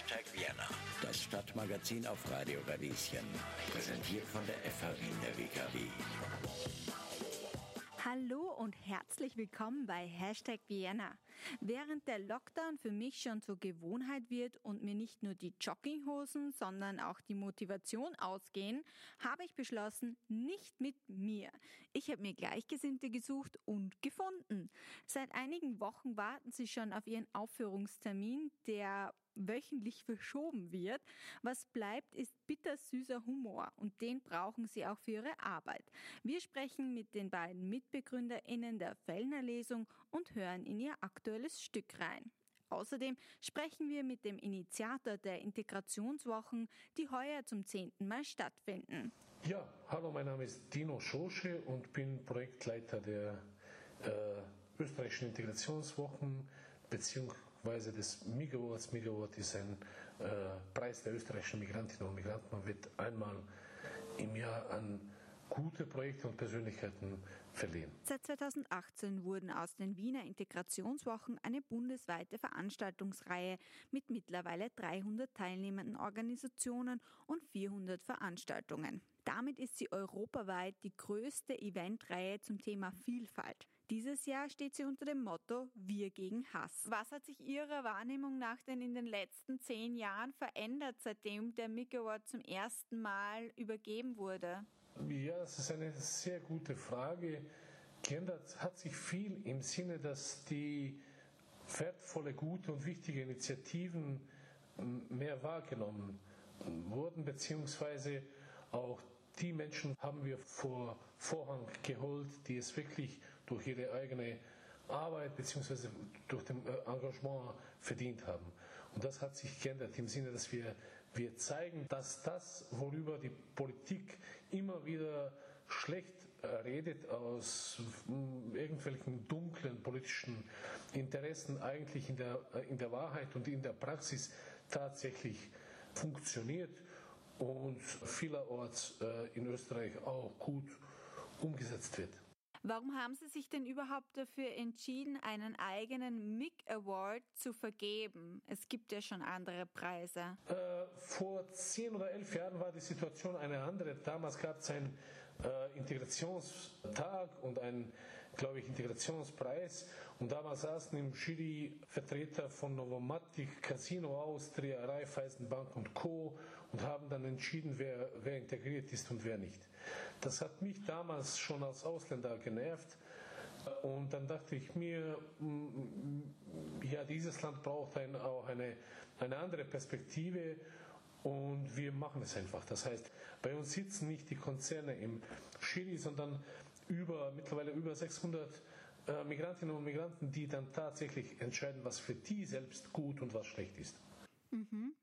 Hashtag Vienna, das Stadtmagazin auf Radio Radieschen. Präsentiert von der FH Wien der WKW. Hallo und herzlich willkommen bei Hashtag Vienna. Während der Lockdown für mich schon zur Gewohnheit wird und mir nicht nur die Jogginghosen, sondern auch die Motivation ausgehen, habe ich beschlossen, nicht mit mir. Ich habe mir Gleichgesinnte gesucht und gefunden. Seit einigen Wochen warten sie schon auf ihren Aufführungstermin, der wöchentlich verschoben wird. Was bleibt, ist bittersüßer Humor und den brauchen sie auch für ihre Arbeit. Wir sprechen mit den beiden MitbegründerInnen der Fellner Lesung und hören in ihr aktuelles Stück rein. Außerdem sprechen wir mit dem Initiator der Integrationswochen, die heuer zum zehnten Mal stattfinden. Ja, hallo, mein Name ist Dino Schosche und bin Projektleiter der äh, österreichischen Integrationswochen beziehungsweise des Migawards. Migaward ist ein äh, Preis der österreichischen Migrantinnen und Migranten. Man wird einmal im Jahr an gute Projekte und Persönlichkeiten verliehen. Seit 2018 wurden aus den Wiener Integrationswochen eine bundesweite Veranstaltungsreihe mit mittlerweile 300 teilnehmenden Organisationen und 400 Veranstaltungen. Damit ist sie europaweit die größte Eventreihe zum Thema Vielfalt. Dieses Jahr steht sie unter dem Motto Wir gegen Hass. Was hat sich Ihrer Wahrnehmung nach denn in den letzten zehn Jahren verändert, seitdem der MIG Award zum ersten Mal übergeben wurde? Ja, das ist eine sehr gute Frage. Geändert hat sich viel im Sinne, dass die wertvolle, gute und wichtige Initiativen mehr wahrgenommen wurden, beziehungsweise auch die Menschen haben wir vor Vorhang geholt, die es wirklich durch ihre eigene Arbeit bzw. durch dem äh, Engagement verdient haben. Und das hat sich geändert im Sinne, dass wir, wir zeigen, dass das, worüber die Politik immer wieder schlecht redet aus hm, irgendwelchen dunklen politischen Interessen, eigentlich in der, äh, in der Wahrheit und in der Praxis tatsächlich funktioniert und vielerorts äh, in Österreich auch gut umgesetzt wird. Warum haben Sie sich denn überhaupt dafür entschieden, einen eigenen MIG Award zu vergeben? Es gibt ja schon andere Preise. Äh, vor zehn oder elf Jahren war die Situation eine andere. Damals gab es einen äh, Integrationstag und einen, glaube ich, Integrationspreis. Und damals saßen im Jury Vertreter von Novomatic, Casino Austria, Raiffeisenbank und Co. und haben dann entschieden, wer, wer integriert ist und wer nicht. Das hat mich damals schon als Ausländer genervt. Und dann dachte ich mir, mm, ja, dieses Land braucht ein, auch eine, eine andere Perspektive und wir machen es einfach. Das heißt, bei uns sitzen nicht die Konzerne im Chili, sondern über, mittlerweile über 600 äh, Migrantinnen und Migranten, die dann tatsächlich entscheiden, was für die selbst gut und was schlecht ist. Mhm.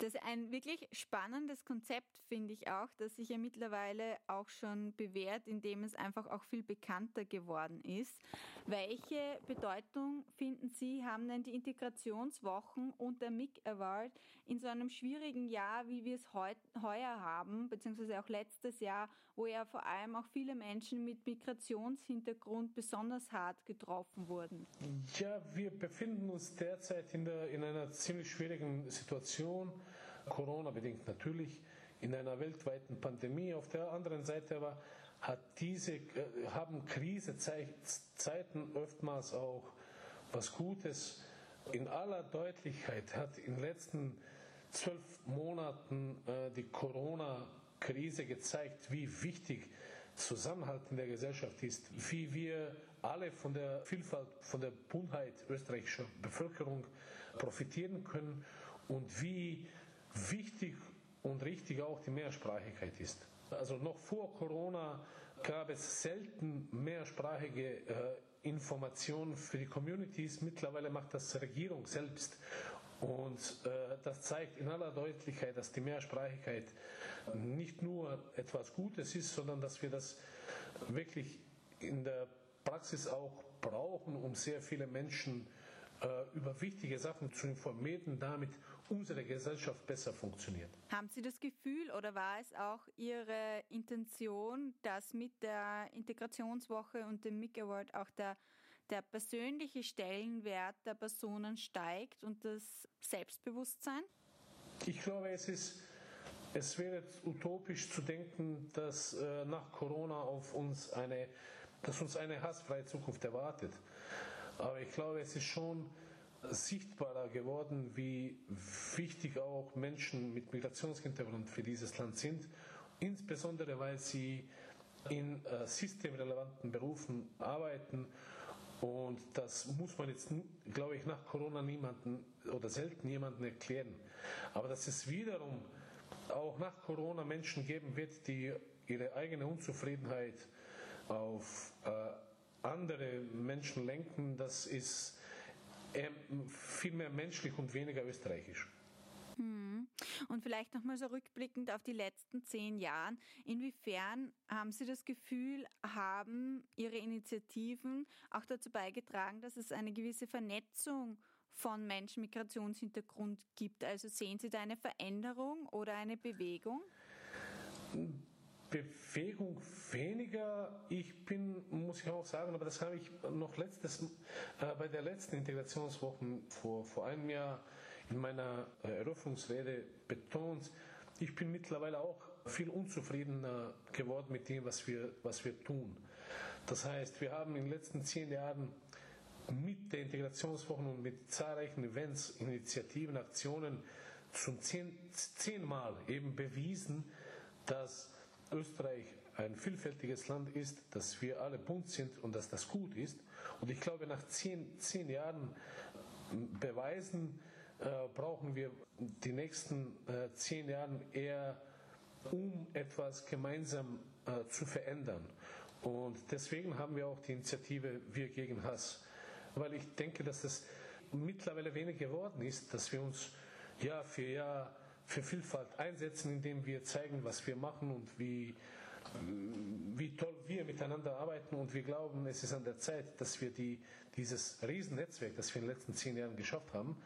Das ist ein wirklich spannendes Konzept, finde ich auch, das sich ja mittlerweile auch schon bewährt, indem es einfach auch viel bekannter geworden ist. Welche Bedeutung finden Sie, haben denn die Integrationswochen und der MIG Award in so einem schwierigen Jahr, wie wir es heu heuer haben, beziehungsweise auch letztes Jahr, wo ja vor allem auch viele Menschen mit Migrationshintergrund besonders hart getroffen wurden? Ja, wir befinden uns derzeit in, der, in einer ziemlich schwierigen Situation. Corona bedingt natürlich, in einer weltweiten Pandemie. Auf der anderen Seite aber hat diese, äh, haben Krisezeiten oftmals auch was Gutes. In aller Deutlichkeit hat in den letzten zwölf Monaten äh, die Corona-Krise gezeigt, wie wichtig Zusammenhalt in der Gesellschaft ist, wie wir alle von der Vielfalt, von der Buntheit österreichischer Bevölkerung profitieren können und wie wichtig und richtig auch die Mehrsprachigkeit ist. Also noch vor Corona gab es selten mehrsprachige äh, Informationen für die Communities. Mittlerweile macht das Regierung selbst. Und äh, das zeigt in aller Deutlichkeit, dass die Mehrsprachigkeit nicht nur etwas Gutes ist, sondern dass wir das wirklich in der Praxis auch brauchen, um sehr viele Menschen äh, über wichtige Sachen zu informieren, damit unsere Gesellschaft besser funktioniert. Haben Sie das Gefühl oder war es auch Ihre Intention, dass mit der Integrationswoche und dem MIG Award auch der, der persönliche Stellenwert der Personen steigt und das Selbstbewusstsein? Ich glaube, es ist es wäre utopisch zu denken, dass äh, nach Corona auf uns eine, dass uns eine hassfreie Zukunft erwartet. Aber ich glaube, es ist schon sichtbarer geworden, wie wichtig auch Menschen mit Migrationshintergrund für dieses Land sind, insbesondere weil sie in äh, systemrelevanten Berufen arbeiten. Und das muss man jetzt, glaube ich, nach Corona niemanden oder selten jemanden erklären. Aber dass es wiederum auch nach Corona Menschen geben wird, die ihre eigene Unzufriedenheit auf äh, andere Menschen lenken, das ist viel mehr menschlich und weniger österreichisch. Hm. Und vielleicht nochmal so rückblickend auf die letzten zehn Jahre. Inwiefern haben Sie das Gefühl, haben Ihre Initiativen auch dazu beigetragen, dass es eine gewisse Vernetzung von Menschen mit Migrationshintergrund gibt? Also sehen Sie da eine Veränderung oder eine Bewegung? Bewegung weniger. Ich bin, muss ich auch sagen, aber das habe ich noch letztes, äh, bei der letzten Integrationswoche vor, vor einem Jahr in meiner Eröffnungsrede betont. Ich bin mittlerweile auch viel unzufriedener geworden mit dem, was wir, was wir tun. Das heißt, wir haben in den letzten zehn Jahren mit der Integrationswoche und mit zahlreichen Events, Initiativen, Aktionen zum zehn, zehnmal eben bewiesen, dass Österreich ein vielfältiges Land ist, dass wir alle bunt sind und dass das gut ist. Und ich glaube, nach zehn, zehn Jahren Beweisen äh, brauchen wir die nächsten äh, zehn Jahre eher, um etwas gemeinsam äh, zu verändern. Und deswegen haben wir auch die Initiative Wir gegen Hass weil ich denke, dass es mittlerweile wenig geworden ist, dass wir uns Jahr für Jahr für Vielfalt einsetzen, indem wir zeigen, was wir machen und wie, wie toll wir miteinander arbeiten. Und wir glauben, es ist an der Zeit, dass wir die, dieses Riesennetzwerk, das wir in den letzten zehn Jahren geschafft haben,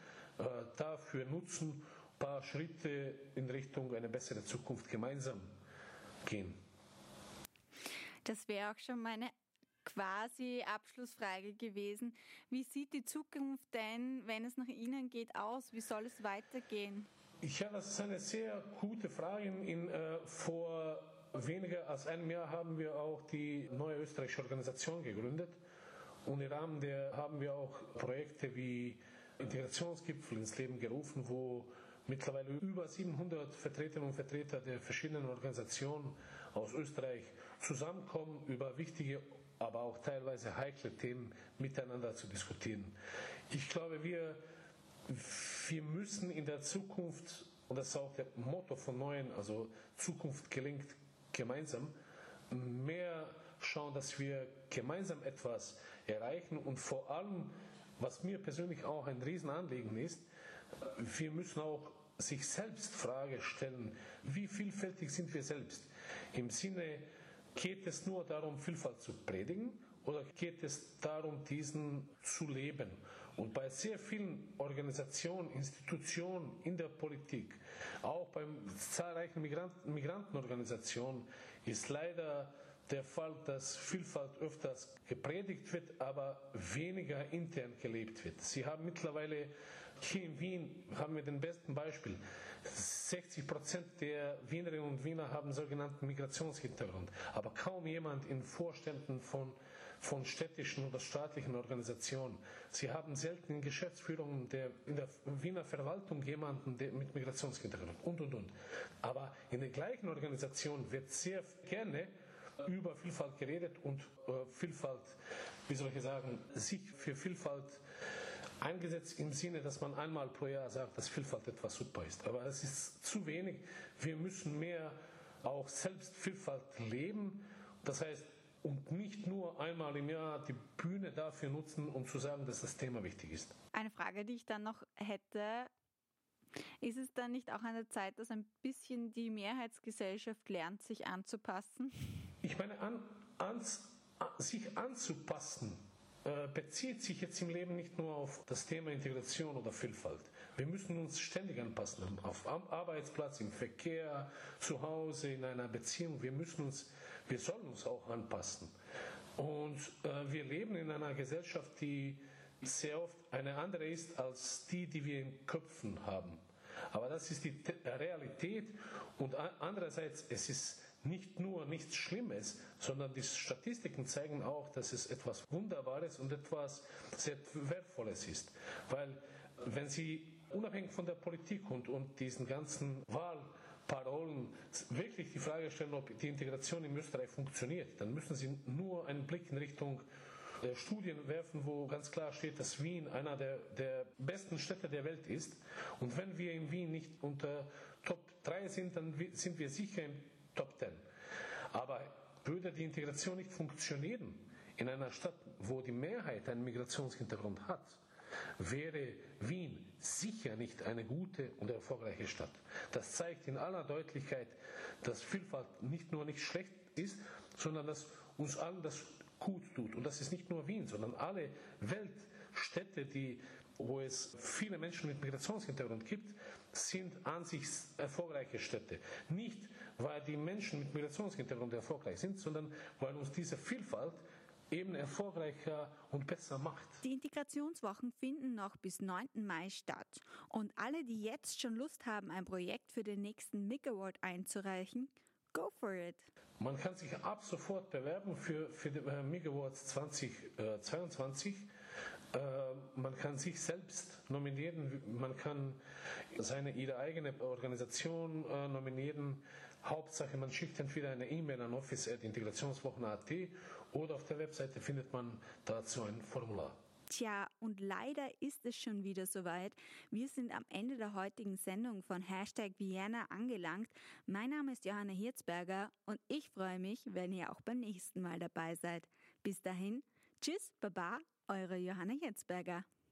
dafür nutzen, ein paar Schritte in Richtung eine bessere Zukunft gemeinsam gehen. Das wäre auch schon meine quasi Abschlussfrage gewesen. Wie sieht die Zukunft denn, wenn es nach Ihnen geht, aus? Wie soll es weitergehen? Ja, das ist eine sehr gute Frage. In, äh, vor weniger als einem Jahr haben wir auch die neue österreichische Organisation gegründet. Und im Rahmen der haben wir auch Projekte wie Integrationsgipfel ins Leben gerufen, wo mittlerweile über 700 Vertreterinnen und Vertreter der verschiedenen Organisationen aus Österreich zusammenkommen, über wichtige aber auch teilweise heikle Themen miteinander zu diskutieren. Ich glaube, wir, wir müssen in der Zukunft, und das ist auch der Motto von Neuen, also Zukunft gelingt gemeinsam, mehr schauen, dass wir gemeinsam etwas erreichen und vor allem, was mir persönlich auch ein Riesenanliegen ist, wir müssen auch sich selbst Frage stellen, wie vielfältig sind wir selbst? Im Sinne Geht es nur darum, Vielfalt zu predigen oder geht es darum, diesen zu leben? Und bei sehr vielen Organisationen, Institutionen in der Politik, auch bei zahlreichen Migranten, Migrantenorganisationen, ist leider der Fall, dass Vielfalt öfters gepredigt wird, aber weniger intern gelebt wird. Sie haben mittlerweile hier in Wien haben wir den besten Beispiel. 60 Prozent der Wienerinnen und Wiener haben sogenannten Migrationshintergrund, aber kaum jemand in Vorständen von, von städtischen oder staatlichen Organisationen. Sie haben selten in Geschäftsführungen der, in der Wiener Verwaltung jemanden der, mit Migrationshintergrund und und und. Aber in den gleichen Organisationen wird sehr gerne über Vielfalt geredet und äh, Vielfalt, wie soll ich sagen, sich für Vielfalt eingesetzt im Sinne, dass man einmal pro Jahr sagt, dass Vielfalt etwas super ist. Aber es ist zu wenig. Wir müssen mehr auch selbst Vielfalt leben. Das heißt, und nicht nur einmal im Jahr die Bühne dafür nutzen, um zu sagen, dass das Thema wichtig ist. Eine Frage, die ich dann noch hätte, ist es dann nicht auch an der Zeit, dass ein bisschen die Mehrheitsgesellschaft lernt, sich anzupassen? Ich meine, an, ans, sich anzupassen äh, bezieht sich jetzt im Leben nicht nur auf das Thema Integration oder Vielfalt. Wir müssen uns ständig anpassen, auf Arbeitsplatz, im Verkehr, zu Hause, in einer Beziehung. Wir müssen uns, wir sollen uns auch anpassen. Und äh, wir leben in einer Gesellschaft, die sehr oft eine andere ist als die, die wir in Köpfen haben. Aber das ist die Realität und andererseits, es ist nicht nur nichts Schlimmes, sondern die Statistiken zeigen auch, dass es etwas Wunderbares und etwas sehr Wertvolles ist. Weil wenn Sie unabhängig von der Politik und, und diesen ganzen Wahlparolen wirklich die Frage stellen, ob die Integration in Österreich funktioniert, dann müssen Sie nur einen Blick in Richtung der Studien werfen, wo ganz klar steht, dass Wien einer der, der besten Städte der Welt ist. Und wenn wir in Wien nicht unter Top 3 sind, dann sind wir sicher im Top 10. Aber würde die Integration nicht funktionieren in einer Stadt, wo die Mehrheit einen Migrationshintergrund hat, wäre Wien sicher nicht eine gute und erfolgreiche Stadt. Das zeigt in aller Deutlichkeit, dass Vielfalt nicht nur nicht schlecht ist, sondern dass uns allen das gut tut. Und das ist nicht nur Wien, sondern alle Weltstädte, die, wo es viele Menschen mit Migrationshintergrund gibt, sind an sich erfolgreiche Städte. Nicht, weil die Menschen mit Migrationshintergrund erfolgreich sind, sondern weil uns diese Vielfalt eben erfolgreicher und besser macht. Die Integrationswochen finden noch bis 9. Mai statt. Und alle, die jetzt schon Lust haben, ein Projekt für den nächsten MIG Award einzureichen, go for it. Man kann sich ab sofort bewerben für, für die äh, MIG Awards 2022. Äh, man kann sich selbst nominieren, man kann seine, ihre eigene Organisation äh, nominieren. Hauptsache, man schickt entweder eine E-Mail an office.integrationswochen.at oder auf der Webseite findet man dazu ein Formular. Tja, und leider ist es schon wieder soweit. Wir sind am Ende der heutigen Sendung von Hashtag Vienna angelangt. Mein Name ist Johanna Hirzberger und ich freue mich, wenn ihr auch beim nächsten Mal dabei seid. Bis dahin, tschüss, baba, eure Johanna Hirzberger.